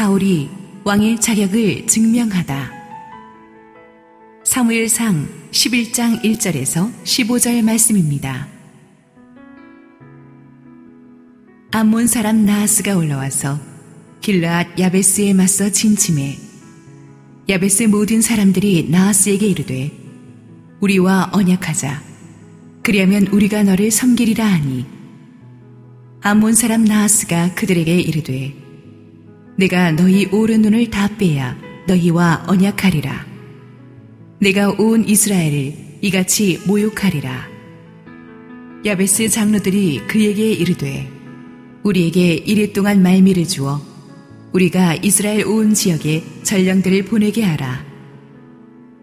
사울이 왕의 자격을 증명하다. 사무엘상 11장 1절에서 15절 말씀입니다. 암몬 사람 나하스가 올라와서 길라앗 야베스에 맞서 진침해 야베스 모든 사람들이 나하스에게 이르되 우리와 언약하자 그리하면 우리가 너를 섬기리라 하니 암몬 사람 나하스가 그들에게 이르되 내가 너희 오른 눈을 다 빼야 너희와 언약하리라 내가 온 이스라엘을 이같이 모욕하리라 야베스 장로들이 그에게 이르되 우리에게 이래 동안 말미를 주어 우리가 이스라엘 온 지역에 전령들을 보내게 하라.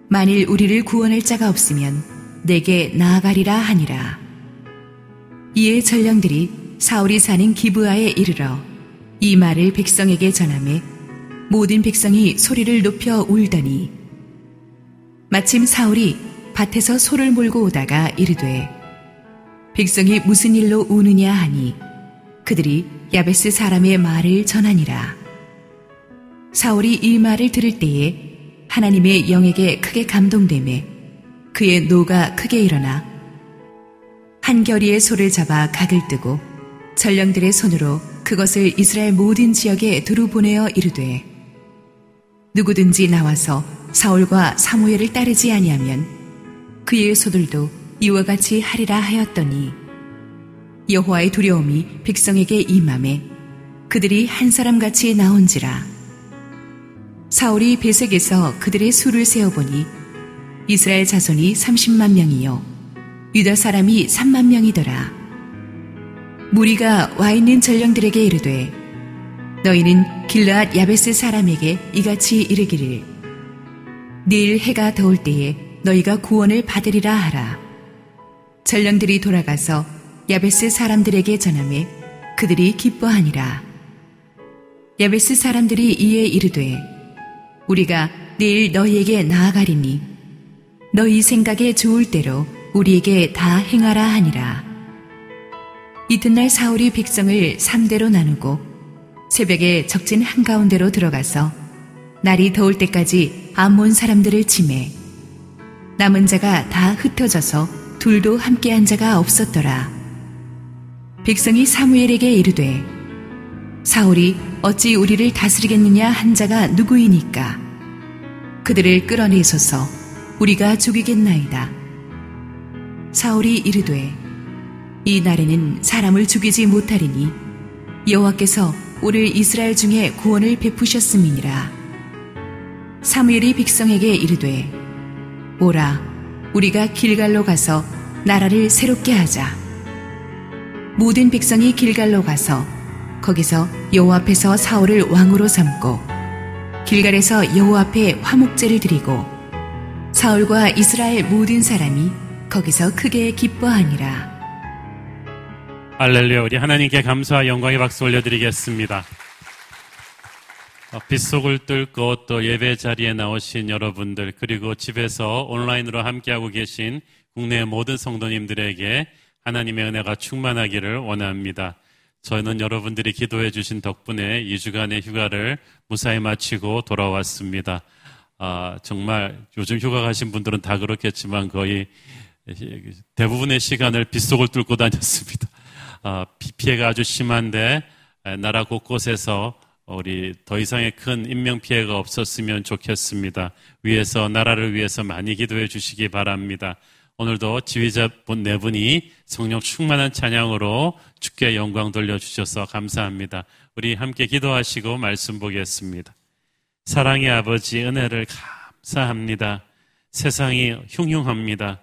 만일 우리를 구원할 자가 없으면 내게 나아가리라 하니라. 이에 전령들이 사울이 사는 기브아에 이르러 이 말을 백성에게 전함에 모든 백성이 소리를 높여 울더니 마침 사울이 밭에서 소를 몰고 오다가 이르되 백성이 무슨 일로 우느냐 하니 그들이 야베스 사람의 말을 전하니라. 사울이 이 말을 들을 때에 하나님의 영에게 크게 감동됨에 그의 노가 크게 일어나 한결이의 소를 잡아 각을 뜨고 전령들의 손으로 그것을 이스라엘 모든 지역에 두루 보내어 이르되 누구든지 나와서 사울과 사무엘을 따르지 아니하면 그의 소들도 이와 같이 하리라 하였더니 여호와의 두려움이 백성에게 임함에 그들이 한 사람 같이 나온지라. 사울이 베색에서 그들의 수를 세어보니 이스라엘 자손이 30만 명이요 유다 사람이 3만 명이더라 무리가 와 있는 전령들에게 이르되 너희는 길르앗 야베스 사람에게 이같이 이르기를 내일 해가 더울 때에 너희가 구원을 받으리라 하라 전령들이 돌아가서 야베스 사람들에게 전함에 그들이 기뻐하니라. 야베스 사람들이 이에 이르되 우리가 내일 너희에게 나아가리니 너희 생각에 좋을 대로 우리에게 다 행하라 하니라. 이튿날 사울이 백성을 3대로 나누고 새벽에 적진 한가운데로 들어가서 날이 더울 때까지 암몬 사람들을 치매 남은 자가 다 흩어져서 둘도 함께 한 자가 없었더라. 백성이 사무엘에게 이르되 사울이 어찌 우리를 다스리겠느냐 한 자가 누구이니까 그들을 끌어내소서 우리가 죽이겠나이다. 사울이 이르되 이 날에는 사람을 죽이지 못하리니 여호와께서 오늘 이스라엘 중에 구원을 베푸셨음이니라. 사무엘이 백성에게 이르되 오라 우리가 길갈로 가서 나라를 새롭게 하자. 모든 백성이 길갈로 가서 거기서 여호와 앞에서 사울을 왕으로 삼고 길갈에서 여호와 앞에 화목제를 드리고 사울과 이스라엘 모든 사람이 거기서 크게 기뻐하니라. 알렐루야 우리 하나님께 감사와 영광의 박수 올려드리겠습니다. 어, 빗속을 뚫고 또 예배 자리에 나오신 여러분들 그리고 집에서 온라인으로 함께하고 계신 국내 모든 성도님들에게 하나님의 은혜가 충만하기를 원합니다. 저는 여러분들이 기도해 주신 덕분에 2주간의 휴가를 무사히 마치고 돌아왔습니다. 아, 정말 요즘 휴가 가신 분들은 다 그렇겠지만 거의 대부분의 시간을 빗속을 뚫고 다녔습니다. 아, 피해가 아주 심한데 나라 곳곳에서 우리 더 이상의 큰 인명 피해가 없었으면 좋겠습니다. 위에서 나라를 위해서 많이 기도해 주시기 바랍니다. 오늘도 지휘자분 네 분이 성령 충만한 찬양으로 주께 영광 돌려주셔서 감사합니다. 우리 함께 기도하시고 말씀 보겠습니다. 사랑의 아버지 은혜를 감사합니다. 세상이 흉흉합니다.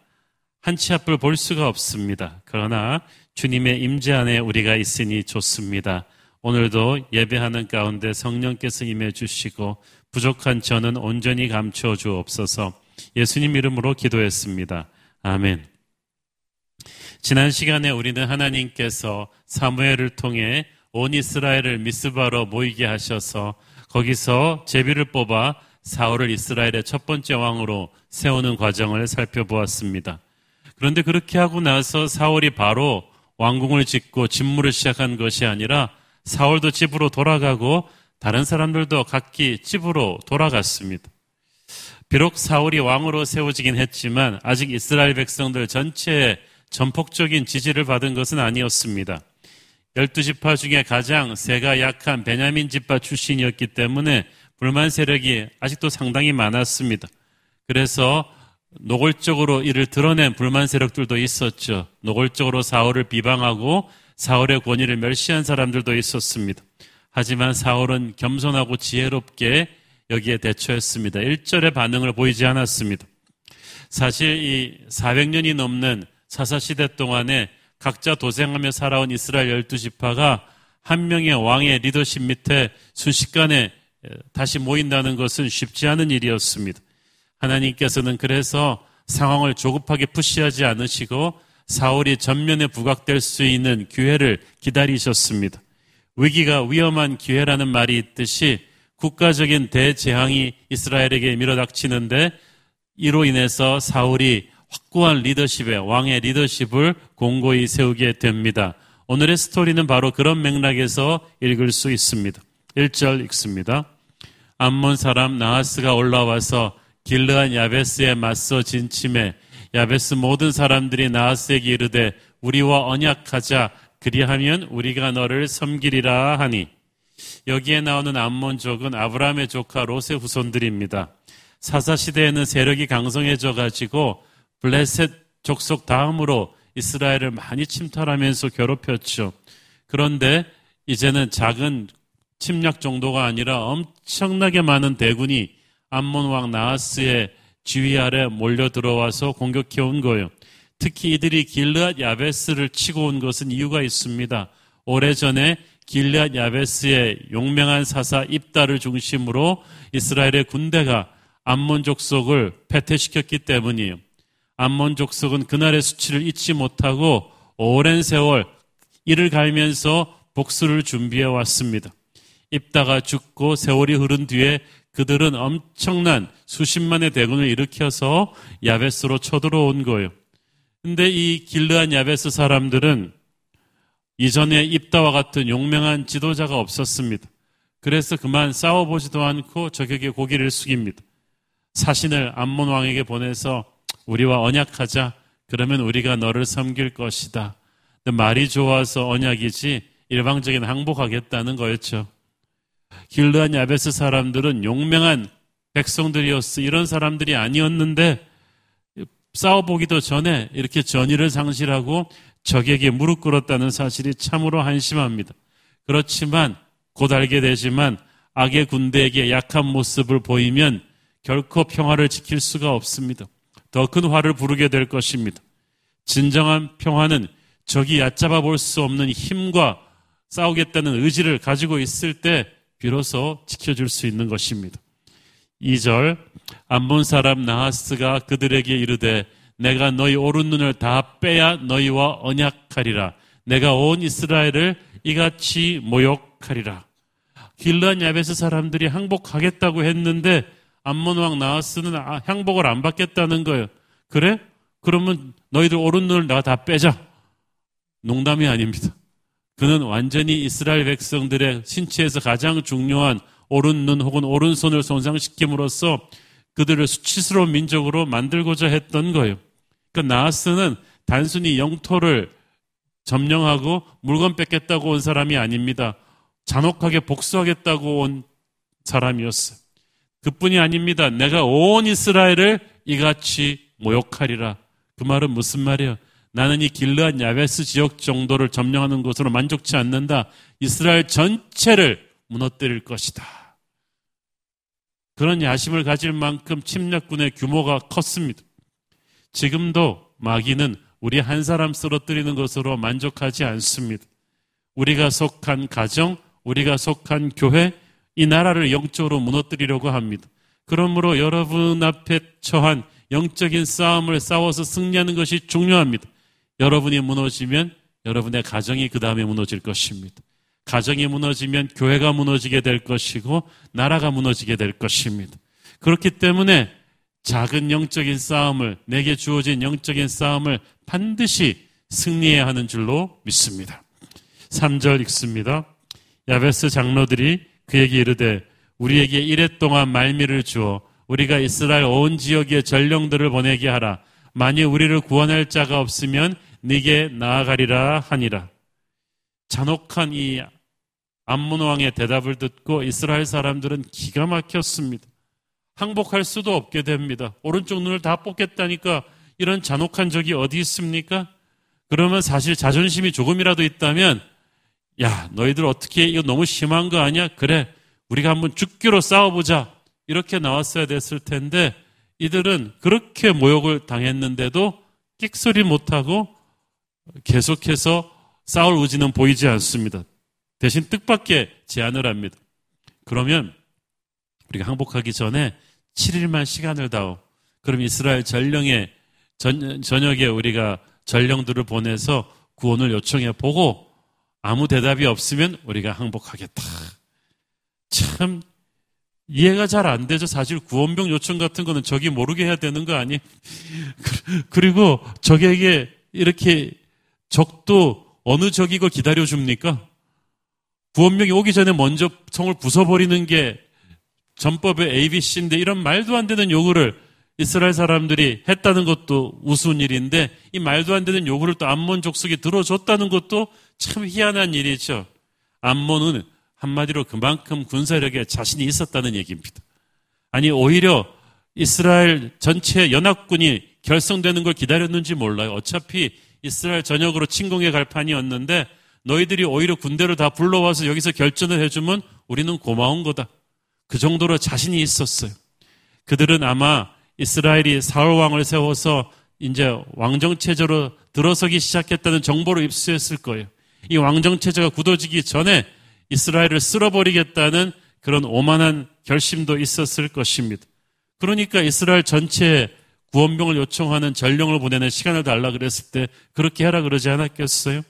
한치 앞을 볼 수가 없습니다. 그러나 주님의 임재 안에 우리가 있으니 좋습니다. 오늘도 예배하는 가운데 성령께서 임해 주시고 부족한 저는 온전히 감추어 주옵소서 예수님 이름으로 기도했습니다. 아멘. 지난 시간에 우리는 하나님께서 사무엘을 통해 온 이스라엘을 미스바로 모이게 하셔서 거기서 제비를 뽑아 사울을 이스라엘의 첫 번째 왕으로 세우는 과정을 살펴보았습니다. 그런데 그렇게 하고 나서 사울이 바로 왕궁을 짓고 진무를 시작한 것이 아니라 사울도 집으로 돌아가고 다른 사람들도 각기 집으로 돌아갔습니다. 비록 사울이 왕으로 세워지긴 했지만 아직 이스라엘 백성들 전체에 전폭적인 지지를 받은 것은 아니었습니다. 열두 지파 중에 가장 세가 약한 베냐민 지파 출신이었기 때문에 불만 세력이 아직도 상당히 많았습니다. 그래서 노골적으로 이를 드러낸 불만 세력들도 있었죠. 노골적으로 사울을 비방하고 사울의 권위를 멸시한 사람들도 있었습니다. 하지만 사울은 겸손하고 지혜롭게 여기에 대처했습니다. 1절의 반응을 보이지 않았습니다. 사실 이 400년이 넘는 사사시대 동안에 각자 도생하며 살아온 이스라엘 열두 지파가 한 명의 왕의 리더십 밑에 순식간에 다시 모인다는 것은 쉽지 않은 일이었습니다. 하나님께서는 그래서 상황을 조급하게 푸시하지 않으시고 사울이 전면에 부각될 수 있는 기회를 기다리셨습니다. 위기가 위험한 기회라는 말이 있듯이 국가적인 대재앙이 이스라엘에게 밀어닥치는데 이로 인해서 사울이 확고한 리더십의 왕의 리더십을 공고히 세우게 됩니다. 오늘의 스토리는 바로 그런 맥락에서 읽을 수 있습니다. 1절 읽습니다. 암몬 사람 나하스가 올라와서 길르한 야베스에 맞서 진침해 야베스 모든 사람들이 나하스에게 이르되 우리와 언약하자 그리하면 우리가 너를 섬기리라 하니 여기에 나오는 암몬족은 아브라함의 조카 롯의 후손들입니다. 사사 시대에는 세력이 강성해져 가지고 블레셋 족속 다음으로 이스라엘을 많이 침탈하면서 괴롭혔죠. 그런데 이제는 작은 침략 정도가 아니라 엄청나게 많은 대군이 암몬 왕 나하스의 지휘 아래 몰려 들어와서 공격해 온 거예요. 특히 이들이 길르앗 야베스를 치고 온 것은 이유가 있습니다. 오래전에 길르앗 야베스의 용맹한 사사 입다를 중심으로 이스라엘의 군대가 암몬 족속을 패퇴시켰기 때문이에요. 암몬 족속은 그날의 수치를 잊지 못하고 오랜 세월 이를 갈면서 복수를 준비해 왔습니다. 입다가 죽고 세월이 흐른 뒤에 그들은 엄청난 수십만의 대군을 일으켜서 야베스로 쳐들어온 거예요. 근데 이 길르한 야베스 사람들은 이전에 입다와 같은 용맹한 지도자가 없었습니다. 그래서 그만 싸워보지도 않고 저격에 고기를 숙입니다. 사신을 암몬 왕에게 보내서 우리와 언약하자. 그러면 우리가 너를 섬길 것이다. 말이 좋아서 언약이지 일방적인 항복하겠다는 거였죠. 길르한 야베스 사람들은 용맹한 백성들이었어. 이런 사람들이 아니었는데 싸워보기도 전에 이렇게 전의를 상실하고 적에게 무릎 꿇었다는 사실이 참으로 한심합니다. 그렇지만 곧 알게 되지만 악의 군대에게 약한 모습을 보이면 결코 평화를 지킬 수가 없습니다. 더 큰 화를 부르게 될 것입니다. 진정한 평화는 적이 얕잡아 볼 수 없는 힘과 싸우겠다는 의지를 가지고 있을 때 비로소 지켜줄 수 있는 것입니다. 2절 안 본 사람 나하스가 그들에게 이르되 내가 너희 오른 눈을 다 빼야 너희와 언약하리라. 내가 온 이스라엘을 이같이 모욕하리라. 길르한 야베스 사람들이 항복하겠다고 했는데 암몬 왕 나하스는 아, 항복을 안 받겠다는 거예요. 그래? 그러면 너희들 오른 눈을 내가 다 빼자. 농담이 아닙니다. 그는 완전히 이스라엘 백성들의 신체에서 가장 중요한 오른 눈 혹은 오른손을 손상시킴으로써 그들을 수치스러운 민족으로 만들고자 했던 거예요. 그러니까 나하스는 단순히 영토를 점령하고 물건 뺏겠다고 온 사람이 아닙니다. 잔혹하게 복수하겠다고 온 사람이었어요. 그뿐이 아닙니다. 내가 온 이스라엘을 이같이 모욕하리라. 그 말은 무슨 말이에요? 나는 이 길르한 야베스 지역 정도를 점령하는 것으로 만족치 않는다. 이스라엘 전체를 무너뜨릴 것이다. 그런 야심을 가질 만큼 침략군의 규모가 컸습니다. 지금도 마귀는 우리 한 사람 쓰러뜨리는 것으로 만족하지 않습니다. 우리가 속한 가정, 우리가 속한 교회, 이 나라를 영적으로 무너뜨리려고 합니다. 그러므로 여러분 앞에 처한 영적인 싸움을 싸워서 승리하는 것이 중요합니다. 여러분이 무너지면 여러분의 가정이 그 다음에 무너질 것입니다. 가정이 무너지면 교회가 무너지게 될 것이고 나라가 무너지게 될 것입니다. 그렇기 때문에 작은 영적인 싸움을 내게 주어진 영적인 싸움을 반드시 승리해야 하는 줄로 믿습니다. 3절 읽습니다. 야베스 장로들이 그에게 이르되 우리에게 이래 동안 말미를 주어 우리가 이스라엘 온 지역에 전령들을 보내게 하라. 만일 우리를 구원할 자가 없으면 네게 나아가리라 하니라. 잔혹한 이 암몬 왕의 대답을 듣고 이스라엘 사람들은 기가 막혔습니다. 항복할 수도 없게 됩니다. 오른쪽 눈을 다 뽑겠다니까 이런 잔혹한 적이 어디 있습니까? 그러면 사실 자존심이 조금이라도 있다면 야 너희들 어떻게 이거 너무 심한 거 아니야? 그래 우리가 한번 죽기로 싸워보자 이렇게 나왔어야 됐을 텐데 이들은 그렇게 모욕을 당했는데도 끽소리 못하고 계속해서 싸울 의지는 보이지 않습니다. 대신 뜻밖의 제안을 합니다. 그러면 우리가 항복하기 전에 7일만 시간을 다오. 그럼 이스라엘 전령에 전, 저녁에 우리가 전령들을 보내서 구원을 요청해 보고 아무 대답이 없으면 우리가 항복하겠다. 참 이해가 잘 안 되죠. 사실 구원병 요청 같은 거는 적이 모르게 해야 되는 거 아니에요? 그리고 적에게 이렇게 적도 어느 적이 걸 기다려 줍니까? 구원병이 오기 전에 먼저 성을 부숴버리는 게 전법의 ABC인데 이런 말도 안 되는 요구를 이스라엘 사람들이 했다는 것도 우스운 일인데 이 말도 안 되는 요구를 또 암몬 족속이 들어줬다는 것도 참 희한한 일이죠. 암몬은 한마디로 그만큼 군사력에 자신이 있었다는 얘기입니다. 아니 오히려 이스라엘 전체 연합군이 결성되는 걸 기다렸는지 몰라요. 어차피 이스라엘 전역으로 침공해 갈 판이었는데 너희들이 오히려 군대를 다 불러와서 여기서 결전을 해주면 우리는 고마운 거다. 그 정도로 자신이 있었어요. 그들은 아마 이스라엘이 사울 왕을 세워서 이제 왕정 체제로 들어서기 시작했다는 정보를 입수했을 거예요. 이 왕정 체제가 굳어지기 전에 이스라엘을 쓸어버리겠다는 그런 오만한 결심도 있었을 것입니다. 그러니까 이스라엘 전체에 구원병을 요청하는 전령을 보내는 시간을 달라 그랬을 때 그렇게 하라 그러지 않았겠어요?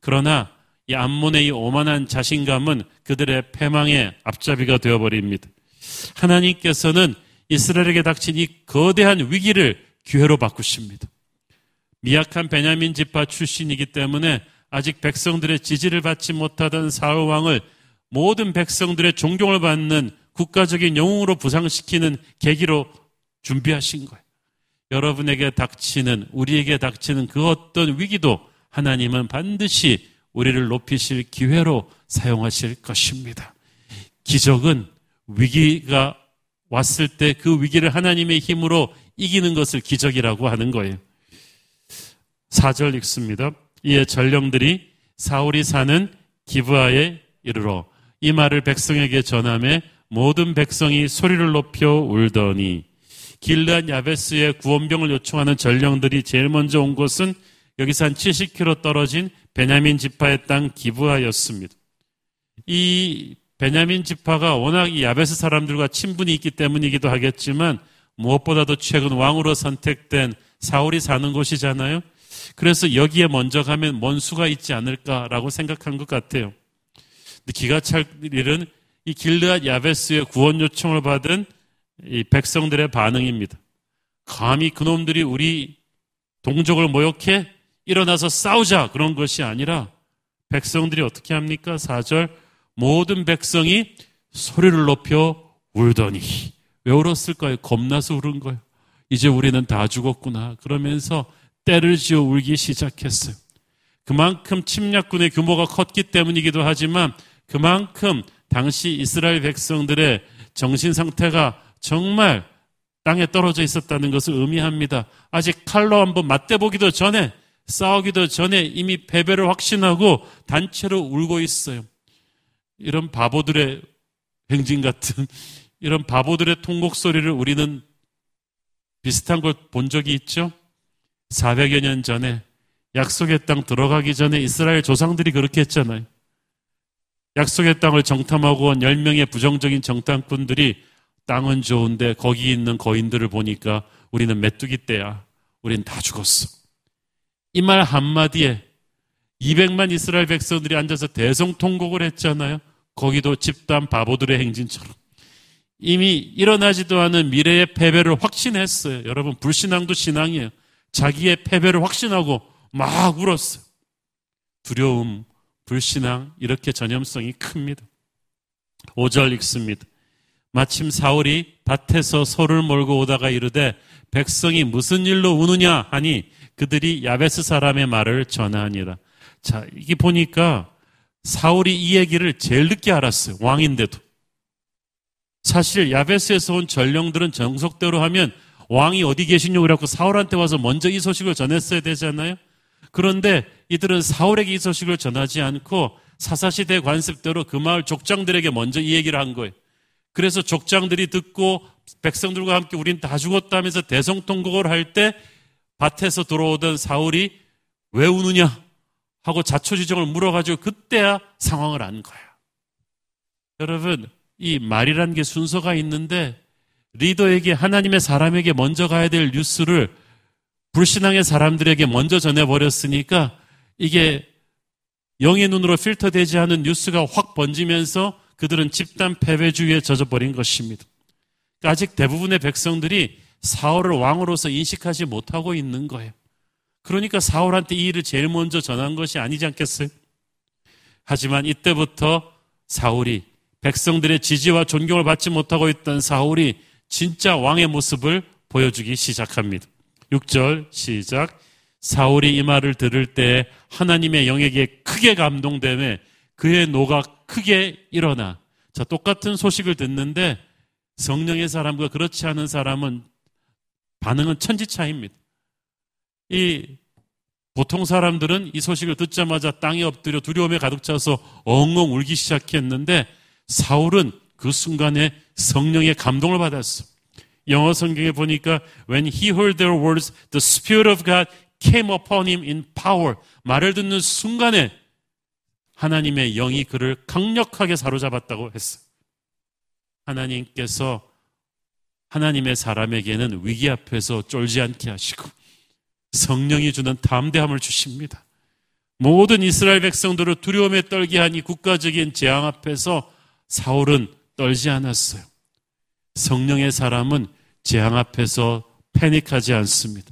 그러나 이 암몬의 이 오만한 자신감은 그들의 패망의 앞잡이가 되어버립니다. 하나님께서는 이스라엘에게 닥친 이 거대한 위기를 기회로 바꾸십니다. 미약한 베냐민 지파 출신이기 때문에 아직 백성들의 지지를 받지 못하던 사울 왕을 모든 백성들의 존경을 받는 국가적인 영웅으로 부상시키는 계기로 준비하신 거예요. 여러분에게 닥치는 우리에게 닥치는 그 어떤 위기도 하나님은 반드시 우리를 높이실 기회로 사용하실 것입니다. 기적은 위기가 왔을 때 그 위기를 하나님의 힘으로 이기는 것을 기적이라고 하는 거예요. 4절 읽습니다. 이에 전령들이 사울이 사는 기브아에 이르러 이 말을 백성에게 전함에 모든 백성이 소리를 높여 울더니 길르한 야베스의 구원병을 요청하는 전령들이 제일 먼저 온 곳은 여기서 한 70km 떨어진 베냐민 지파의 땅 기브아였습니다. 이 베냐민 지파가 워낙 이 야베스 사람들과 친분이 있기 때문이기도 하겠지만 무엇보다도 최근 왕으로 선택된 사울이 사는 곳이잖아요. 그래서 여기에 먼저 가면 뭔 수가 있지 않을까라고 생각한 것 같아요. 근데 기가 찰 일은 이 길르앗 야베스의 구원 요청을 받은 이 백성들의 반응입니다. 감히 그놈들이 우리 동족을 모욕해 일어나서 싸우자 그런 것이 아니라 백성들이 어떻게 합니까? 4절 모든 백성이 소리를 높여 울더니 왜 울었을까요? 겁나서 울은 거예요. 이제 우리는 다 죽었구나. 그러면서 때를 지어 울기 시작했어요. 그만큼 침략군의 규모가 컸기 때문이기도 하지만 그만큼 당시 이스라엘 백성들의 정신 상태가 정말 땅에 떨어져 있었다는 것을 의미합니다. 아직 칼로 한번 맞대보기도 전에 싸우기도 전에 이미 패배를 확신하고 단체로 울고 있어요. 이런 바보들의 행진 같은 이런 바보들의 통곡 소리를 우리는 비슷한 걸 본 적이 있죠? 400여 년 전에 약속의 땅 들어가기 전에 이스라엘 조상들이 그렇게 했잖아요. 약속의 땅을 정탐하고 온 10명의 부정적인 정탐꾼들이 땅은 좋은데 거기 있는 거인들을 보니까 우리는 메뚜기 떼야. 우린 다 죽었어. 이 말 한마디에 200만 이스라엘 백성들이 앉아서 대성통곡을 했잖아요. 거기도 집단 바보들의 행진처럼. 이미 일어나지도 않은 미래의 패배를 확신했어요. 여러분, 불신앙도 신앙이에요. 자기의 패배를 확신하고 막 울었어요. 두려움, 불신앙, 이렇게 전염성이 큽니다. 5절 읽습니다. 마침 사울이 밭에서 소를 몰고 오다가 이르되 백성이 무슨 일로 우느냐 하니 그들이 야베스 사람의 말을 전하니라. 자, 이게 보니까 사울이 이 얘기를 제일 늦게 알았어요. 왕인데도. 사실 야베스에서 온 전령들은 정석대로 하면 왕이 어디 계시냐고 그래갖고 사울한테 와서 먼저 이 소식을 전했어야 되잖아요. 그런데 이들은 사울에게 이 소식을 전하지 않고 사사시대 관습대로 그 마을 족장들에게 먼저 이 얘기를 한 거예요. 그래서 족장들이 듣고 백성들과 함께 우린 다 죽었다면서 대성통곡을 할 때 밭에서 들어오던 사울이 왜 우느냐 하고 자초지정을 물어가지고 그때야 상황을 안 거야. 여러분, 이 말이라는 게 순서가 있는데 리더에게 하나님의 사람에게 먼저 가야 될 뉴스를 불신앙의 사람들에게 먼저 전해버렸으니까 이게 영의 눈으로 필터되지 않은 뉴스가 확 번지면서 그들은 집단 패배주의에 젖어버린 것입니다. 그러니까 아직 대부분의 백성들이 사울을 왕으로서 인식하지 못하고 있는 거예요. 그러니까 사울한테 이 일을 제일 먼저 전한 것이 아니지 않겠어요? 하지만 이때부터 사울이 백성들의 지지와 존경을 받지 못하고 있던 사울이 진짜 왕의 모습을 보여주기 시작합니다. 6절 시작. 사울이 이 말을 들을 때 하나님의 영에게 크게 감동되며 그의 노가 크게 일어나. 자, 똑같은 소식을 듣는데 성령의 사람과 그렇지 않은 사람은 반응은 천지차입니다. 이 보통 사람들은 이 소식을 듣자마자 땅에 엎드려 두려움에 가득 차서 엉엉 울기 시작했는데 사울은 그 순간에 성령의 감동을 받았어. 영어 성경에 보니까 when he heard their words, the spirit of God came upon him in power. 말을 듣는 순간에 하나님의 영이 그를 강력하게 사로잡았다고 했어. 하나님께서 하나님의 사람에게는 위기 앞에서 쫄지 않게 하시고 성령이 주는 담대함을 주십니다. 모든 이스라엘 백성들을 두려움에 떨게 한 이 국가적인 재앙 앞에서 사울은 떨지 않았어요. 성령의 사람은 재앙 앞에서 패닉하지 않습니다.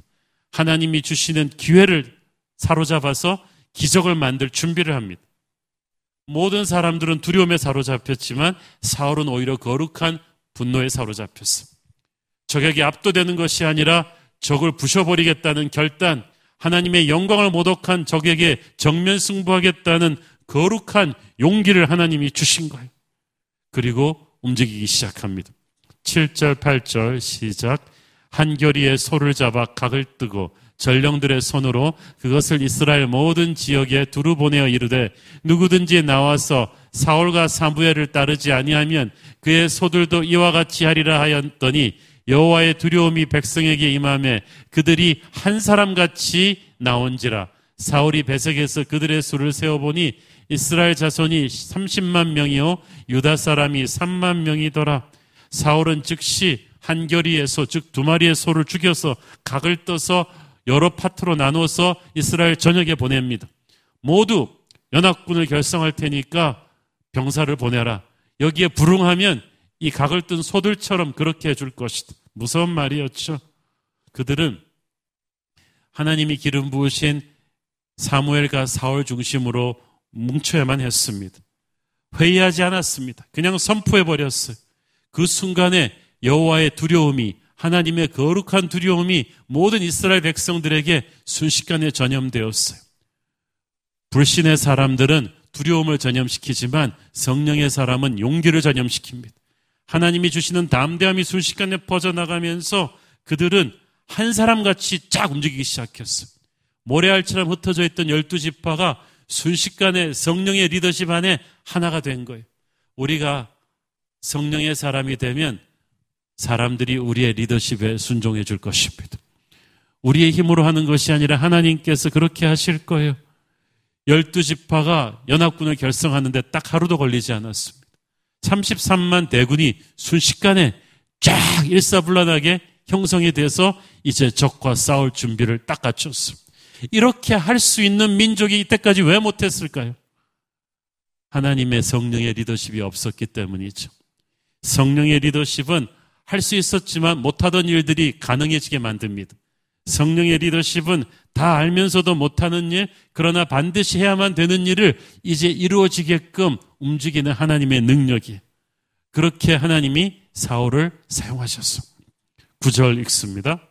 하나님이 주시는 기회를 사로잡아서 기적을 만들 준비를 합니다. 모든 사람들은 두려움에 사로잡혔지만 사울은 오히려 거룩한 분노에 사로잡혔어. 적에게 압도되는 것이 아니라 적을 부셔버리겠다는 결단, 하나님의 영광을 모독한 적에게 정면 승부하겠다는 거룩한 용기를 하나님이 주신 거예요. 그리고 움직이기 시작합니다. 7절, 8절 시작. 한결이의 소를 잡아 각을 뜨고 전령들의 손으로 그것을 이스라엘 모든 지역에 두루 보내어 이르되 누구든지 나와서 사울과 사무엘을 따르지 아니하면 그의 소들도 이와 같이 하리라 하였더니 여호와의 두려움이 백성에게 임함에 그들이 한 사람 같이 나온지라 사울이 배색에서 그들의 수를 세어보니 이스라엘 자손이 30만 명이요 유다 사람이 3만 명이더라 사울은 즉시 한 결의의 소, 즉 두 마리의 소를 죽여서 각을 떠서 여러 파트로 나눠서 이스라엘 전역에 보냅니다. 모두 연합군을 결성할 테니까 병사를 보내라. 여기에 불응하면 이 각을 뜬 소들처럼 그렇게 해줄 것이다. 무서운 말이었죠. 그들은 하나님이 기름 부으신 사무엘과 사울 중심으로 뭉쳐야만 했습니다. 회의하지 않았습니다. 그냥 선포해 버렸어요. 그 순간에 여호와의 두려움이 하나님의 거룩한 두려움이 모든 이스라엘 백성들에게 순식간에 전염되었어요. 불신의 사람들은 두려움을 전염시키지만 성령의 사람은 용기를 전염시킵니다. 하나님이 주시는 담대함이 순식간에 퍼져나가면서 그들은 한 사람 같이 쫙 움직이기 시작했어요. 모래알처럼 흩어져 있던 열두 지파가 순식간에 성령의 리더십 안에 하나가 된 거예요. 우리가 성령의 사람이 되면 사람들이 우리의 리더십에 순종해 줄 것입니다. 우리의 힘으로 하는 것이 아니라 하나님께서 그렇게 하실 거예요. 열두 지파가 연합군을 결성하는데 딱 하루도 걸리지 않았습니다. 33만 대군이 순식간에 쫙 일사불란하게 형성이 돼서 이제 적과 싸울 준비를 딱 갖췄습니다. 이렇게 할 수 있는 민족이 이때까지 왜 못했을까요? 하나님의 성령의 리더십이 없었기 때문이죠. 성령의 리더십은 할 수 있었지만 못하던 일들이 가능해지게 만듭니다. 성령의 리더십은 다 알면서도 못하는 일, 그러나 반드시 해야만 되는 일을 이제 이루어지게끔 움직이는 하나님의 능력이. 그렇게 하나님이 사울을 사용하셨어. 구절 읽습니다.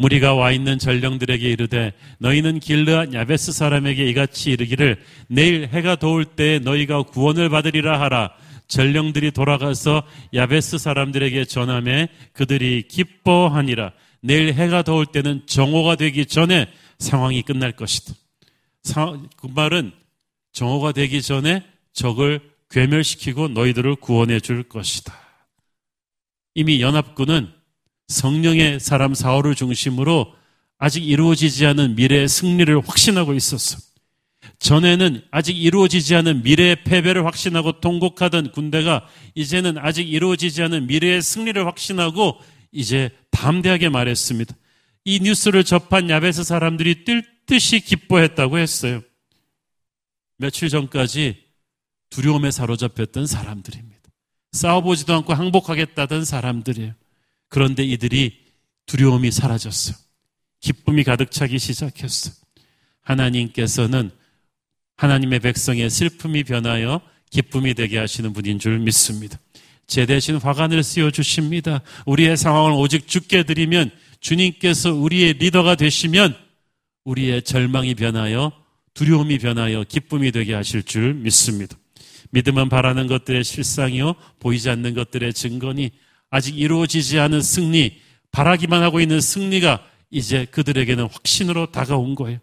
무리가 와 있는 전령들에게 이르되 너희는 길르앗 야베스 사람에게 이같이 이르기를 내일 해가 더울 때 너희가 구원을 받으리라 하라. 전령들이 돌아가서 야베스 사람들에게 전함에 그들이 기뻐하니라. 내일 해가 더울 때는 정오가 되기 전에 상황이 끝날 것이다. 그 말은 정오가 되기 전에 적을 괴멸시키고 너희들을 구원해 줄 것이다. 이미 연합군은 성령의 사람 사울을 중심으로 아직 이루어지지 않은 미래의 승리를 확신하고 있었어. 전에는 아직 이루어지지 않은 미래의 패배를 확신하고 통곡하던 군대가 이제는 아직 이루어지지 않은 미래의 승리를 확신하고 이제 담대하게 말했습니다. 이 뉴스를 접한 야베스 사람들이 뛸 듯이 기뻐했다고 했어요. 며칠 전까지 두려움에 사로잡혔던 사람들입니다. 싸워보지도 않고 항복하겠다던 사람들이에요. 그런데 이들이 두려움이 사라졌어. 기쁨이 가득 차기 시작했어. 하나님께서는 하나님의 백성의 슬픔이 변하여 기쁨이 되게 하시는 분인 줄 믿습니다. 제 대신 화관을 씌워 주십니다. 우리의 상황을 오직 죽게 드리면 주님께서 우리의 리더가 되시면 우리의 절망이 변하여 두려움이 변하여 기쁨이 되게 하실 줄 믿습니다. 믿음은 바라는 것들의 실상이요 보이지 않는 것들의 증거니 아직 이루어지지 않은 승리, 바라기만 하고 있는 승리가 이제 그들에게는 확신으로 다가온 거예요.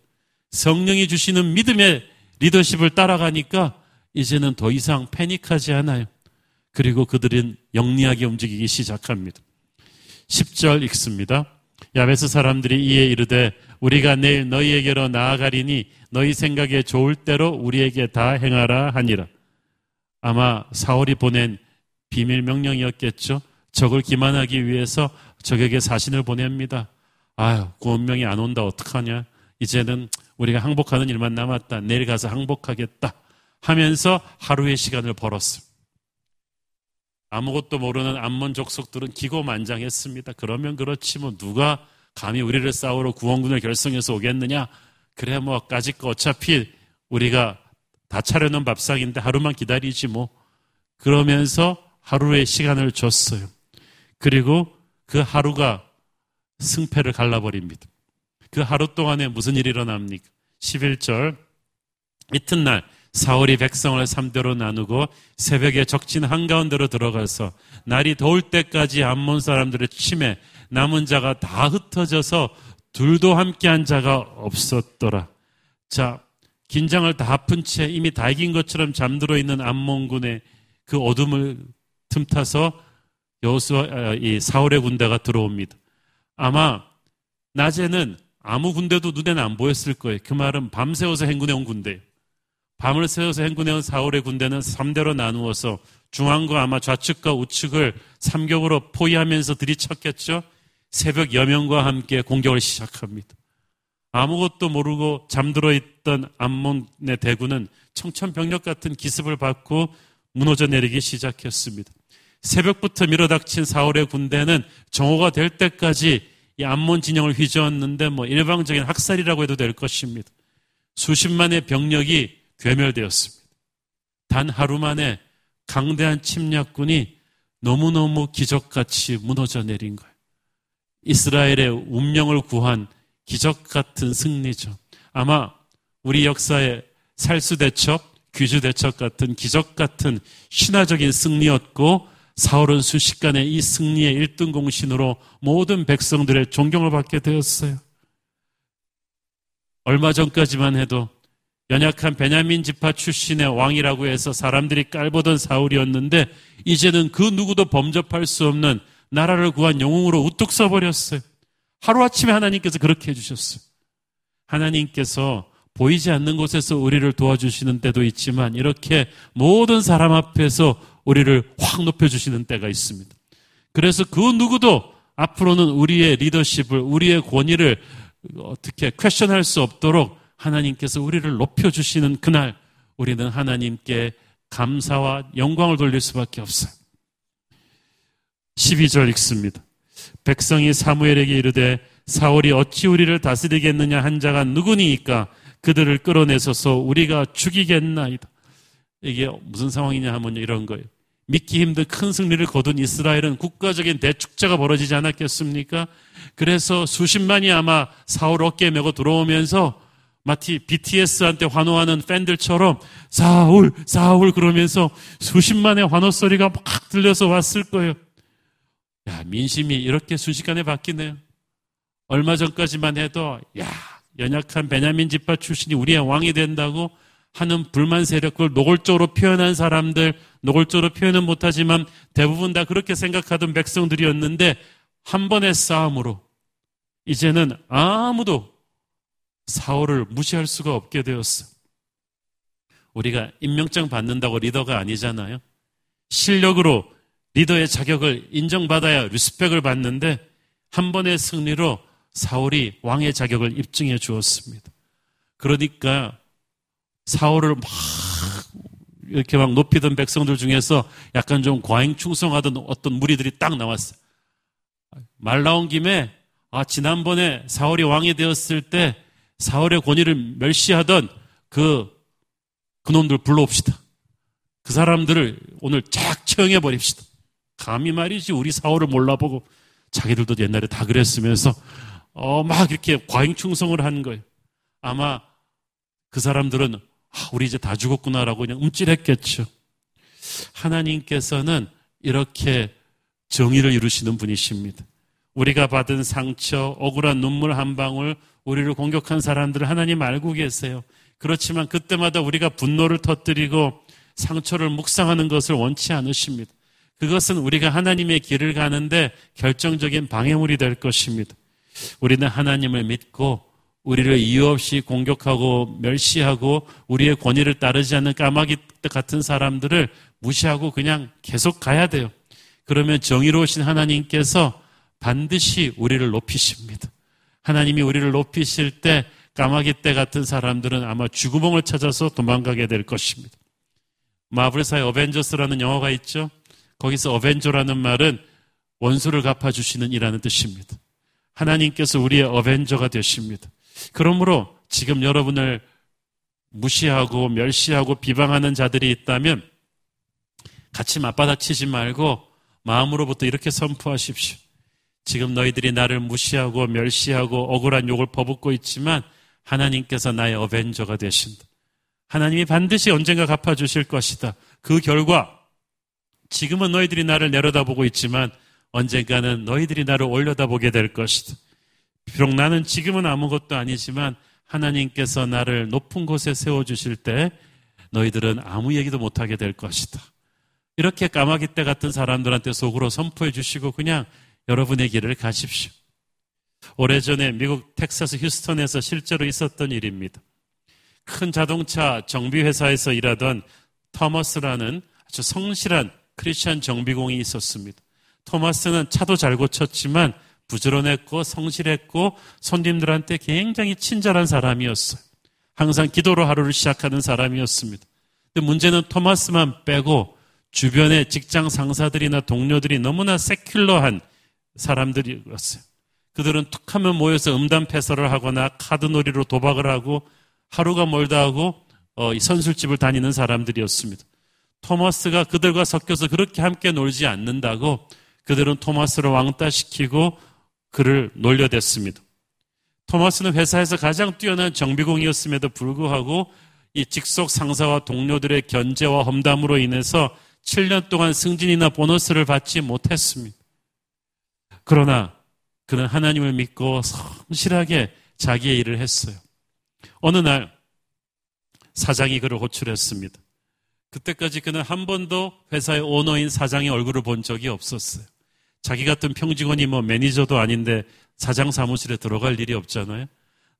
성령이 주시는 믿음의 리더십을 따라가니까 이제는 더 이상 패닉하지 않아요. 그리고 그들은 영리하게 움직이기 시작합니다. 10절 읽습니다. 야베스 사람들이 이에 이르되 우리가 내일 너희에게로 나아가리니 너희 생각에 좋을 대로 우리에게 다 행하라 하니라. 아마 사월이 보낸 비밀 명령이었겠죠. 적을 기만하기 위해서 적에게 사신을 보냅니다. 아유, 구원명이 안 온다. 어떡하냐. 이제는 우리가 항복하는 일만 남았다. 내일 가서 항복하겠다. 하면서 하루의 시간을 벌었어. 아무것도 모르는 암몬 족속들은 기고만장했습니다. 그러면 그렇지 뭐 누가 감히 우리를 싸우러 구원군을 결성해서 오겠느냐? 그래 뭐 까짓 거 어차피 우리가 다 차려놓은 밥상인데 하루만 기다리지 뭐. 그러면서 하루의 시간을 줬어요. 그리고 그 하루가 승패를 갈라버립니다. 그 하루 동안에 무슨 일이 일어납니까? 11절 이튿날 사울이 백성을 3대로 나누고 새벽에 적진 한가운데로 들어가서 날이 더울 때까지 암몬 사람들의 침에 남은 자가 다 흩어져서 둘도 함께한 자가 없었더라. 자, 긴장을 다 푼 채 이미 다 이긴 것처럼 잠들어 있는 암몬군의 그 어둠을 틈타서 여호수아 아, 이 사울의 군대가 들어옵니다. 아마 낮에는 아무 군대도 눈에는 안 보였을 거예요. 그 말은 밤새워서 행군해 온 군대. 밤을 새워서 행군해 온 사울의 군대는 3대로 나누어서 중앙과 아마 좌측과 우측을 삼격으로 포위하면서 들이쳤겠죠. 새벽 여명과 함께 공격을 시작합니다. 아무것도 모르고 잠들어 있던 암몬의 대군은 청천벽력 같은 기습을 받고 무너져 내리기 시작했습니다. 새벽부터 밀어닥친 사울의 군대는 정오가 될 때까지 이 암몬 진영을 휘저었는데 뭐 일방적인 학살이라고 해도 될 것입니다. 수십만의 병력이 괴멸되었습니다. 단 하루 만에 강대한 침략군이 너무너무 기적같이 무너져 내린 거예요. 이스라엘의 운명을 구한 기적 같은 승리죠. 아마 우리 역사의 살수대첩, 귀주대첩 같은 기적 같은 신화적인 승리였고 사울은 순식간에 이 승리의 1등 공신으로 모든 백성들의 존경을 받게 되었어요. 얼마 전까지만 해도 연약한 베냐민 지파 출신의 왕이라고 해서 사람들이 깔보던 사울이었는데 이제는 그 누구도 범접할 수 없는 나라를 구한 영웅으로 우뚝 서버렸어요. 하루아침에 하나님께서 그렇게 해주셨어요. 하나님께서 보이지 않는 곳에서 우리를 도와주시는 때도 있지만 이렇게 모든 사람 앞에서 우리를 확 높여주시는 때가 있습니다. 그래서 그 누구도 앞으로는 우리의 리더십을, 우리의 권위를 어떻게 퀘션할 수 없도록 하나님께서 우리를 높여주시는 그날 우리는 하나님께 감사와 영광을 돌릴 수밖에 없어요. 12절 읽습니다. 백성이 사무엘에게 이르되 사울이 어찌 우리를 다스리겠느냐 한 자가 누구니까 그들을 끌어내서서 우리가 죽이겠나이다. 이게 무슨 상황이냐 하면 이런 거예요. 믿기 힘든 큰 승리를 거둔 이스라엘은 국가적인 대축제가 벌어지지 않았겠습니까? 그래서 수십만이 아마 사울 어깨에 메고 들어오면서 마치 BTS한테 환호하는 팬들처럼 사울, 사울 그러면서 수십만의 환호 소리가 막 들려서 왔을 거예요. 야, 민심이 이렇게 순식간에 바뀌네요. 얼마 전까지만 해도, 야, 연약한 베냐민 집파 출신이 우리의 왕이 된다고 하는 불만 세력, 그걸 노골적으로 표현한 사람들, 노골적으로 표현은 못하지만 대부분 다 그렇게 생각하던 백성들이었는데 한 번의 싸움으로 이제는 아무도 사울을 무시할 수가 없게 되었어. 우리가 임명장 받는다고 리더가 아니잖아요. 실력으로 리더의 자격을 인정받아야 리스펙을 받는데 한 번의 승리로 사울이 왕의 자격을 입증해 주었습니다. 그러니까 사울을 막 이렇게 막 높이던 백성들 중에서 약간 좀 과잉 충성하던 어떤 무리들이 딱 나왔어요. 말 나온 김에 아 지난번에 사울이 왕이 되었을 때 사울의 권위를 멸시하던 그 그놈들 불러옵시다. 그 사람들을 오늘 쫙 처형해 버립시다. 감히 말이지 우리 사울을 몰라보고 자기들도 옛날에 다 그랬으면서 어 막 이렇게 과잉 충성을 한 거예요. 아마 그 사람들은 아, 우리 이제 다 죽었구나라고 그냥 움찔했겠죠. 하나님께서는 이렇게 정의를 이루시는 분이십니다. 우리가 받은 상처, 억울한 눈물 한 방울, 우리를 공격한 사람들을 하나님 알고 계세요. 그렇지만 그때마다 우리가 분노를 터뜨리고 상처를 묵상하는 것을 원치 않으십니다. 그것은 우리가 하나님의 길을 가는데 결정적인 방해물이 될 것입니다. 우리는 하나님을 믿고 우리를 이유 없이 공격하고 멸시하고 우리의 권위를 따르지 않는 까마귀 같은 사람들을 무시하고 그냥 계속 가야 돼요. 그러면 정의로우신 하나님께서 반드시 우리를 높이십니다. 하나님이 우리를 높이실 때 까마귀 떼 같은 사람들은 아마 죽구멍을 찾아서 도망가게 될 것입니다. 마블사의 어벤져스라는 영화가 있죠. 거기서 어벤져라는 말은 원수를 갚아주시는 이라는 뜻입니다. 하나님께서 우리의 어벤져가 되십니다. 그러므로 지금 여러분을 무시하고 멸시하고 비방하는 자들이 있다면 같이 맞받아치지 말고 마음으로부터 이렇게 선포하십시오. 지금 너희들이 나를 무시하고 멸시하고 억울한 욕을 퍼붓고 있지만 하나님께서 나의 어벤져가 되신다. 하나님이 반드시 언젠가 갚아주실 것이다. 그 결과 지금은 너희들이 나를 내려다보고 있지만 언젠가는 너희들이 나를 올려다보게 될 것이다. 비록 나는 지금은 아무것도 아니지만 하나님께서 나를 높은 곳에 세워주실 때 너희들은 아무 얘기도 못하게 될 것이다. 이렇게 까마귀 때 같은 사람들한테 속으로 선포해 주시고 그냥 여러분의 길을 가십시오. 오래전에 미국 텍사스 휴스턴에서 실제로 있었던 일입니다. 큰 자동차 정비회사에서 일하던 토머스라는 아주 성실한 크리스천 정비공이 있었습니다. 토마스는 차도 잘 고쳤지만 부지런했고 성실했고 손님들한테 굉장히 친절한 사람이었어요. 항상 기도로 하루를 시작하는 사람이었습니다. 근데 문제는 토마스만 빼고 주변의 직장 상사들이나 동료들이 너무나 세큘러한 사람들이었어요. 그들은 툭 하면 모여서 음담 패설을 하거나 카드놀이로 도박을 하고 하루가 멀다 하고 어, 선술집을 다니는 사람들이었습니다. 토마스가 그들과 섞여서 그렇게 함께 놀지 않는다고 그들은 토마스를 왕따시키고 그를 놀려댔습니다. 토마스는 회사에서 가장 뛰어난 정비공이었음에도 불구하고 이 직속 상사와 동료들의 견제와 험담으로 인해서 7년 동안 승진이나 보너스를 받지 못했습니다. 그러나 그는 하나님을 믿고 성실하게 자기의 일을 했어요. 어느 날 사장이 그를 호출했습니다. 그때까지 그는 한 번도 회사의 오너인 사장의 얼굴을 본 적이 없었어요. 자기 같은 평직원이 뭐 매니저도 아닌데 사장 사무실에 들어갈 일이 없잖아요.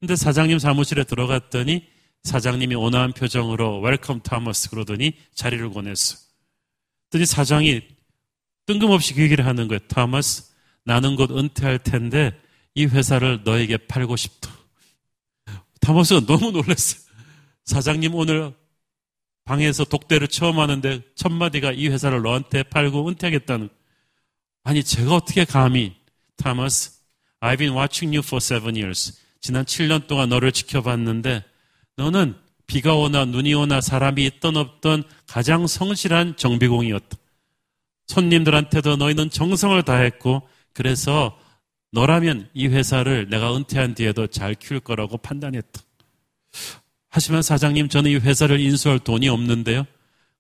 근데 사장님 사무실에 들어갔더니 사장님이 온화한 표정으로 welcome Thomas 그러더니 자리를 권했어. 그랬더니 사장이 뜬금없이 그 얘기를 하는 거예요. Thomas, 나는 곧 은퇴할 텐데 이 회사를 너에게 팔고 싶다. Thomas가 너무 놀랐어요. 사장님 오늘 방에서 독대를 처음 하는데 첫 마디가 이 회사를 너한테 팔고 은퇴하겠다는. 아니 제가 어떻게 감히 타머스, I've been watching you for seven years. 지난 7년 동안 너를 지켜봤는데 너는 비가 오나 눈이 오나 사람이 있던 없던 가장 성실한 정비공이었다. 손님들한테도 너희는 정성을 다했고 그래서 너라면 이 회사를 내가 은퇴한 뒤에도 잘 키울 거라고 판단했다. 하지만 사장님 저는 이 회사를 인수할 돈이 없는데요.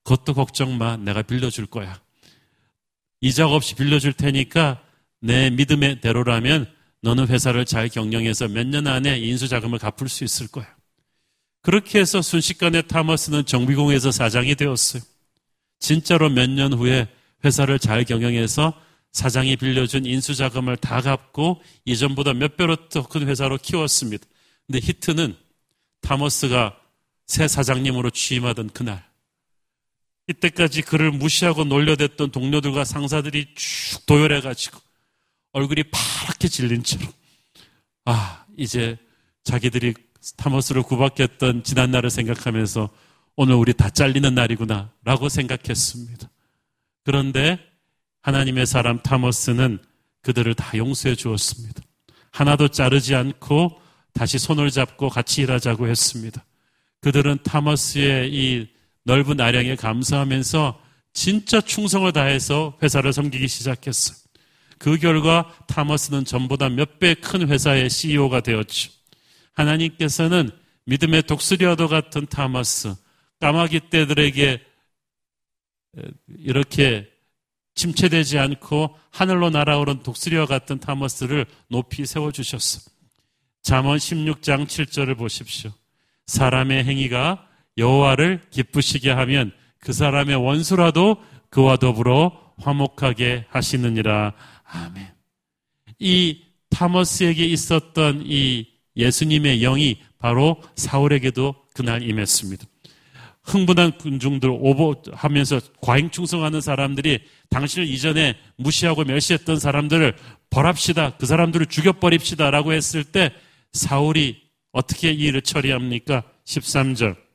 그것도 걱정 마. 내가 빌려줄 거야. 이자 없이 빌려줄 테니까 내 믿음의 대로라면 너는 회사를 잘 경영해서 몇 년 안에 인수 자금을 갚을 수 있을 거야. 그렇게 해서 순식간에 타머스는 정비공에서 사장이 되었어요. 진짜로 몇 년 후에 회사를 잘 경영해서 사장이 빌려준 인수자금을 다 갚고 이전보다 몇 배로 더 큰 회사로 키웠습니다. 근데 히트는 타머스가 새 사장님으로 취임하던 그날 이때까지 그를 무시하고 놀려댔던 동료들과 상사들이 쭉 도열해가지고 얼굴이 파랗게 질린 채로 아 이제 자기들이 타머스를 구박했던 지난 날을 생각하면서 오늘 우리 다 잘리는 날이구나 라고 생각했습니다. 그런데 하나님의 사람 타머스는 그들을 다 용서해 주었습니다. 하나도 자르지 않고 다시 손을 잡고 같이 일하자고 했습니다. 그들은 타머스의 이 넓은 아량에 감사하면서 진짜 충성을 다해서 회사를 섬기기 시작했어요. 그 결과 타머스는 전보다 몇 배 큰 회사의 CEO가 되었죠. 하나님께서는 믿음의 독수리와도 같은 타머스, 까마귀 떼들에게 이렇게 침체되지 않고 하늘로 날아오른 독수리와 같은 타머스를 높이 세워주셨어. 잠언 16장 7절을 보십시오. 사람의 행위가 여호와를 기쁘시게 하면 그 사람의 원수라도 그와 더불어 화목하게 하시느니라. 아멘. 이 타머스에게 있었던 이 예수님의 영이 바로 사울에게도 그날 임했습니다. 흥분한 군중들 오버하면서 과잉 충성하는 사람들이 당신을 이전에 무시하고 멸시했던 사람들을 벌합시다. 그 사람들을 죽여버립시다. 라고 했을 때 사울이 어떻게 이 일을 처리합니까? 13절.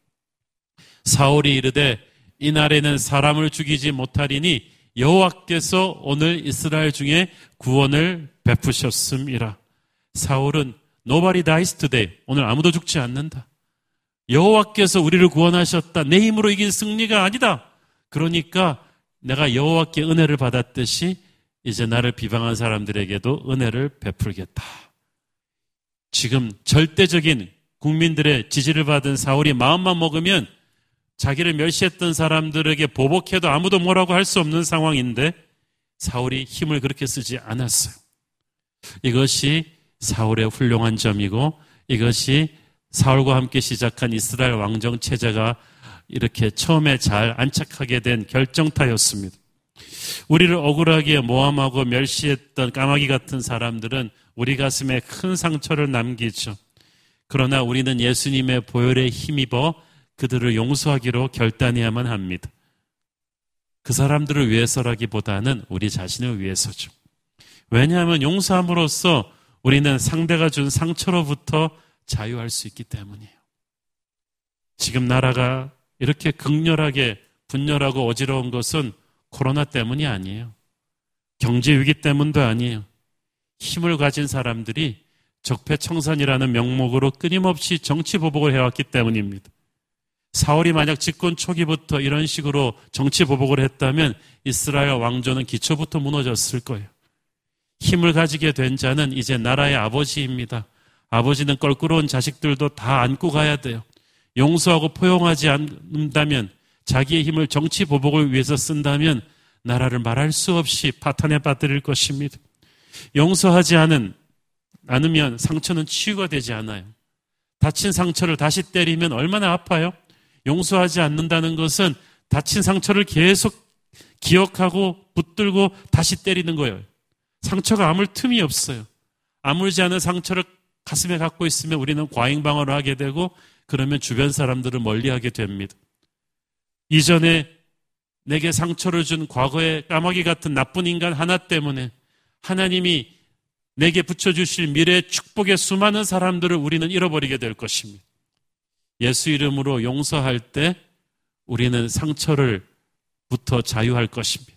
사울이 이르되 이 날에는 사람을 죽이지 못하리니 여호와께서 오늘 이스라엘 중에 구원을 베푸셨음이라. 사울은 Nobody dies today. 오늘 아무도 죽지 않는다. 여호와께서 우리를 구원하셨다. 내 힘으로 이긴 승리가 아니다. 그러니까 내가 여호와께 은혜를 받았듯이 이제 나를 비방한 사람들에게도 은혜를 베풀겠다. 지금 절대적인 국민들의 지지를 받은 사울이 마음만 먹으면 자기를 멸시했던 사람들에게 보복해도 아무도 뭐라고 할 수 없는 상황인데 사울이 힘을 그렇게 쓰지 않았어요. 이것이 사울의 훌륭한 점이고 이것이 사울과 함께 시작한 이스라엘 왕정 체제가 이렇게 처음에 잘 안착하게 된 결정타였습니다. 우리를 억울하게 모함하고 멸시했던 까마귀 같은 사람들은 우리 가슴에 큰 상처를 남기죠. 그러나 우리는 예수님의 보혈에 힘입어 그들을 용서하기로 결단해야만 합니다. 그 사람들을 위해서라기보다는 우리 자신을 위해서죠. 왜냐하면 용서함으로써 우리는 상대가 준 상처로부터 자유할 수 있기 때문이에요. 지금 나라가 이렇게 극렬하게 분열하고 어지러운 것은 코로나 때문이 아니에요. 경제 위기 때문도 아니에요. 힘을 가진 사람들이 적폐청산이라는 명목으로 끊임없이 정치 보복을 해왔기 때문입니다. 사울이 만약 집권 초기부터 이런 식으로 정치 보복을 했다면 이스라엘 왕조는 기초부터 무너졌을 거예요. 힘을 가지게 된 자는 이제 나라의 아버지입니다. 아버지는 껄끄러운 자식들도 다 안고 가야 돼요. 용서하고 포용하지 않는다면 자기의 힘을 정치 보복을 위해서 쓴다면 나라를 말할 수 없이 파탄에 빠뜨릴 것입니다. 용서하지 않은, 않으면 상처는 치유가 되지 않아요. 다친 상처를 다시 때리면 얼마나 아파요? 용서하지 않는다는 것은 다친 상처를 계속 기억하고 붙들고 다시 때리는 거예요. 상처가 아물 틈이 없어요. 아물지 않은 상처를 가슴에 갖고 있으면 우리는 과잉방어를 하게 되고 그러면 주변 사람들을 멀리하게 됩니다. 이전에 내게 상처를 준 과거의 까마귀 같은 나쁜 인간 하나 때문에 하나님이 내게 붙여주실 미래의 축복의 수많은 사람들을 우리는 잃어버리게 될 것입니다. 예수 이름으로 용서할 때 우리는 상처를 부터 자유할 것입니다.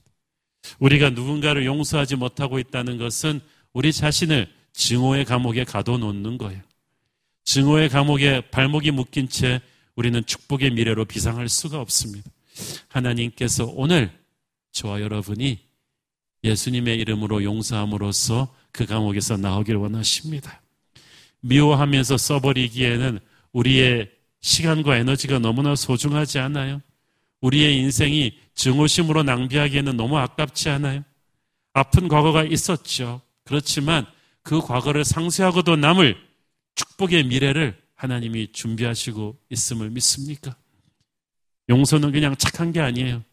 우리가 누군가를 용서하지 못하고 있다는 것은 우리 자신을 증오의 감옥에 가둬놓는 거예요. 증오의 감옥에 발목이 묶인 채 우리는 축복의 미래로 비상할 수가 없습니다. 하나님께서 오늘 저와 여러분이 예수님의 이름으로 용서함으로써 그 감옥에서 나오길 원하십니다. 미워하면서 써버리기에는 우리의 시간과 에너지가 너무나 소중하지 않아요? 우리의 인생이 증오심으로 낭비하기에는 너무 아깝지 않아요? 아픈 과거가 있었죠. 그렇지만 그 과거를 상쇄하고도 남을 축복의 미래를 하나님이 준비하시고 있음을 믿습니까? 용서는 그냥 착한 게 아니에요.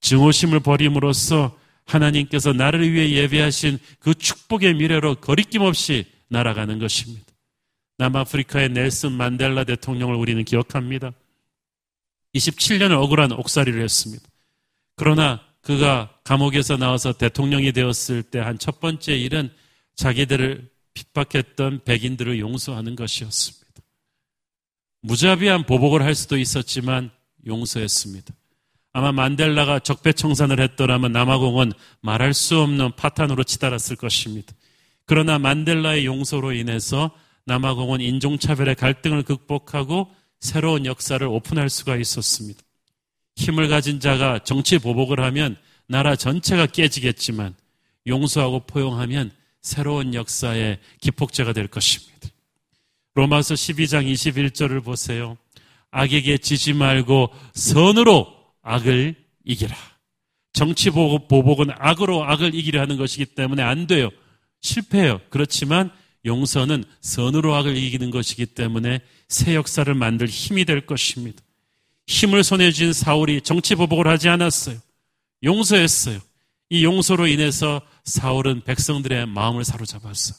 증오심을 버림으로써 하나님께서 나를 위해 예배하신 그 축복의 미래로 거리낌 없이 날아가는 것입니다. 남아프리카의 넬슨 만델라 대통령을 우리는 기억합니다. 27년을 억울한 옥살이를 했습니다. 그러나 그가 감옥에서 나와서 대통령이 되었을 때 한 첫 번째 일은 자기들을 핍박했던 백인들을 용서하는 것이었습니다. 무자비한 보복을 할 수도 있었지만 용서했습니다. 아마 만델라가 적폐청산을 했더라면 남아공은 말할 수 없는 파탄으로 치달았을 것입니다. 그러나 만델라의 용서로 인해서 남아공은 인종차별의 갈등을 극복하고 새로운 역사를 오픈할 수가 있었습니다. 힘을 가진 자가 정치 보복을 하면 나라 전체가 깨지겠지만 용서하고 포용하면 새로운 역사의 기폭제가 될 것입니다. 로마서 12장 21절을 보세요. 악에게 지지 말고 선으로 악을 이기라. 정치 보복은 악으로 악을 이기려 하는 것이기 때문에 안 돼요. 실패해요. 그렇지만 용서는 선으로 악을 이기는 것이기 때문에 새 역사를 만들 힘이 될 것입니다. 힘을 손에 쥔 사울이 정치 보복을 하지 않았어요. 용서했어요. 이 용서로 인해서 사울은 백성들의 마음을 사로잡았어.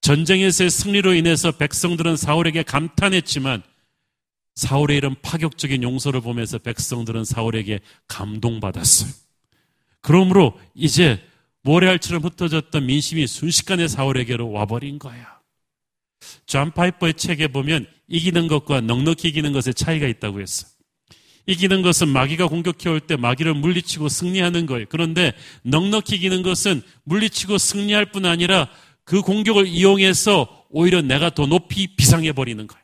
전쟁에서의 승리로 인해서 백성들은 사울에게 감탄했지만 사울의 이런 파격적인 용서를 보면서 백성들은 사울에게 감동받았어요. 그러므로 이제 모래알처럼 흩어졌던 민심이 순식간에 사울에게로 와버린 거야. 존 파이퍼의 책에 보면 이기는 것과 넉넉히 이기는 것의 차이가 있다고 했어. 이기는 것은 마귀가 공격해 올 때 마귀를 물리치고 승리하는 거예요. 그런데 넉넉히 이기는 것은 물리치고 승리할 뿐 아니라 그 공격을 이용해서 오히려 내가 더 높이 비상해 버리는 거예요.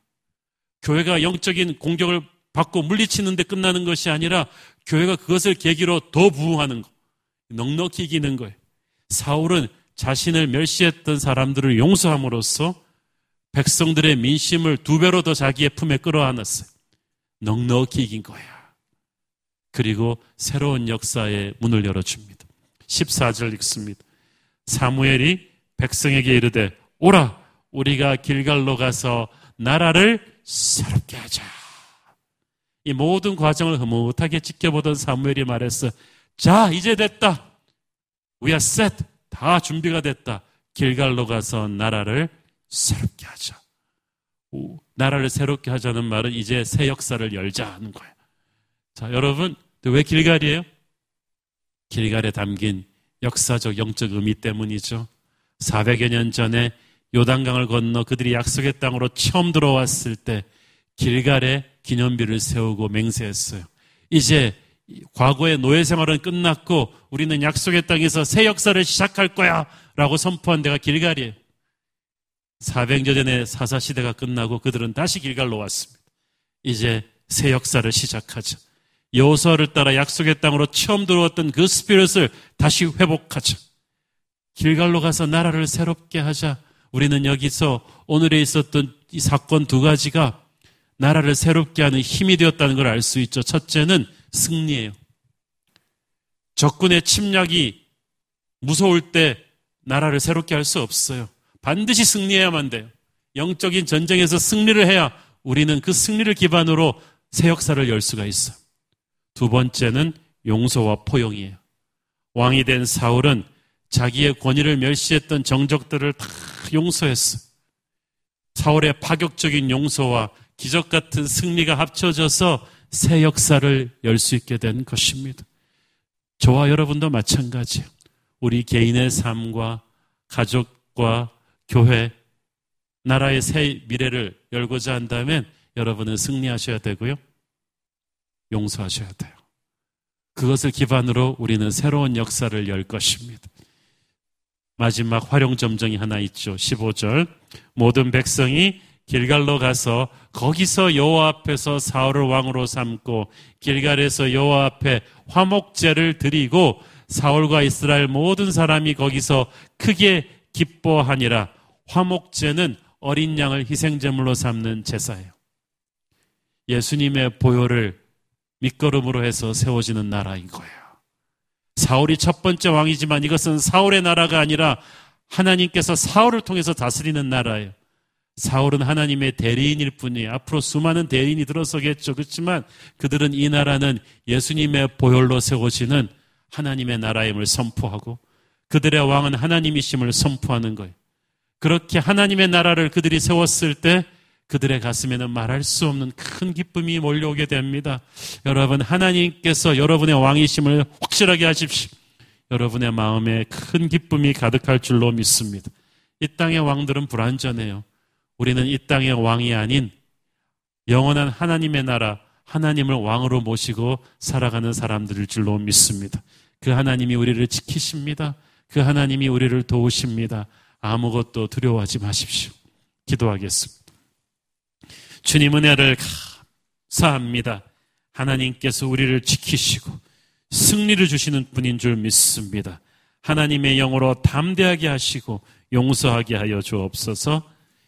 교회가 영적인 공격을 받고 물리치는데 끝나는 것이 아니라 교회가 그것을 계기로 더 부흥하는 거. 넉넉히 이기는 거예요. 사울은 자신을 멸시했던 사람들을 용서함으로써 백성들의 민심을 두 배로 더 자기의 품에 끌어안았어요. 넉넉히 이긴 거야. 그리고 새로운 역사의 문을 열어줍니다. 14절 읽습니다. 사무엘이 백성에게 이르되 오라 우리가 길갈로 가서 나라를 새롭게 하자. 이 모든 과정을 흐뭇하게 지켜보던 사무엘이 말했어. 자, 이제 됐다. We are set. 다 준비가 됐다. 길갈로 가서 나라를 새롭게 하자. 오, 나라를 새롭게 하자는 말은 이제 새 역사를 열자 하는 거예요. 자, 여러분, 왜 길갈이에요? 길갈에 담긴 역사적 영적 의미 때문이죠. 400여 년 전에 요단강을 건너 그들이 약속의 땅으로 처음 들어왔을 때 길갈에 기념비를 세우고 맹세했어요. 이제 과거의 노예 생활은 끝났고 우리는 약속의 땅에서 새 역사를 시작할 거야 라고 선포한 데가 길갈이에요. 400년 전에 사사시대가 끝나고 그들은 다시 길갈로 왔습니다. 이제 새 역사를 시작하자. 여호수아를 따라 약속의 땅으로 처음 들어왔던 그 스피릿을 다시 회복하자. 길갈로 가서 나라를 새롭게 하자. 우리는 여기서 오늘에 있었던 이 사건 두 가지가 나라를 새롭게 하는 힘이 되었다는 걸 알 수 있죠. 첫째는 승리예요. 적군의 침략이 무서울 때 나라를 새롭게 할 수 없어요. 반드시 승리해야만 돼요. 영적인 전쟁에서 승리를 해야 우리는 그 승리를 기반으로 새 역사를 열 수가 있어. 두 번째는 용서와 포용이에요. 왕이 된 사울은 자기의 권위를 멸시했던 정적들을 다 용서했어. 사울의 파격적인 용서와 기적 같은 승리가 합쳐져서 새 역사를 열 수 있게 된 것입니다. 저와 여러분도 마찬가지예요. 우리 개인의 삶과 가족과 교회, 나라의 새 미래를 열고자 한다면 여러분은 승리하셔야 되고요. 용서하셔야 돼요. 그것을 기반으로 우리는 새로운 역사를 열 것입니다. 마지막 활용점정이 하나 있죠. 15절. 모든 백성이 길갈로 가서 거기서 여호와 앞에서 사울을 왕으로 삼고 길갈에서 여호와 앞에 화목제를 드리고 사울과 이스라엘 모든 사람이 거기서 크게 기뻐하니라 화목제는 어린 양을 희생제물로 삼는 제사예요. 예수님의 보혈을 밑거름으로 해서 세워지는 나라인 거예요. 사울이 첫 번째 왕이지만 이것은 사울의 나라가 아니라 하나님께서 사울을 통해서 다스리는 나라예요. 사울은 하나님의 대리인일 뿐이에요. 앞으로 수많은 대리인이 들어서겠죠. 그렇지만 그들은 이 나라는 예수님의 보혈로 세워지는 하나님의 나라임을 선포하고 그들의 왕은 하나님이심을 선포하는 거예요. 그렇게 하나님의 나라를 그들이 세웠을 때 그들의 가슴에는 말할 수 없는 큰 기쁨이 몰려오게 됩니다. 여러분, 하나님께서 여러분의 왕이심을 확실하게 하십시오. 여러분의 마음에 큰 기쁨이 가득할 줄로 믿습니다. 이 땅의 왕들은 불완전해요. 우리는 이 땅의 왕이 아닌 영원한 하나님의 나라, 하나님을 왕으로 모시고 살아가는 사람들일 줄로 믿습니다. 그 하나님이 우리를 지키십니다. 그 하나님이 우리를 도우십니다. 아무것도 두려워하지 마십시오. 기도하겠습니다. 주님 은혜를 감사합니다. 하나님께서 우리를 지키시고 승리를 주시는 분인 줄 믿습니다. 하나님의 영으로 담대하게 하시고 용서하게 하여 주옵소서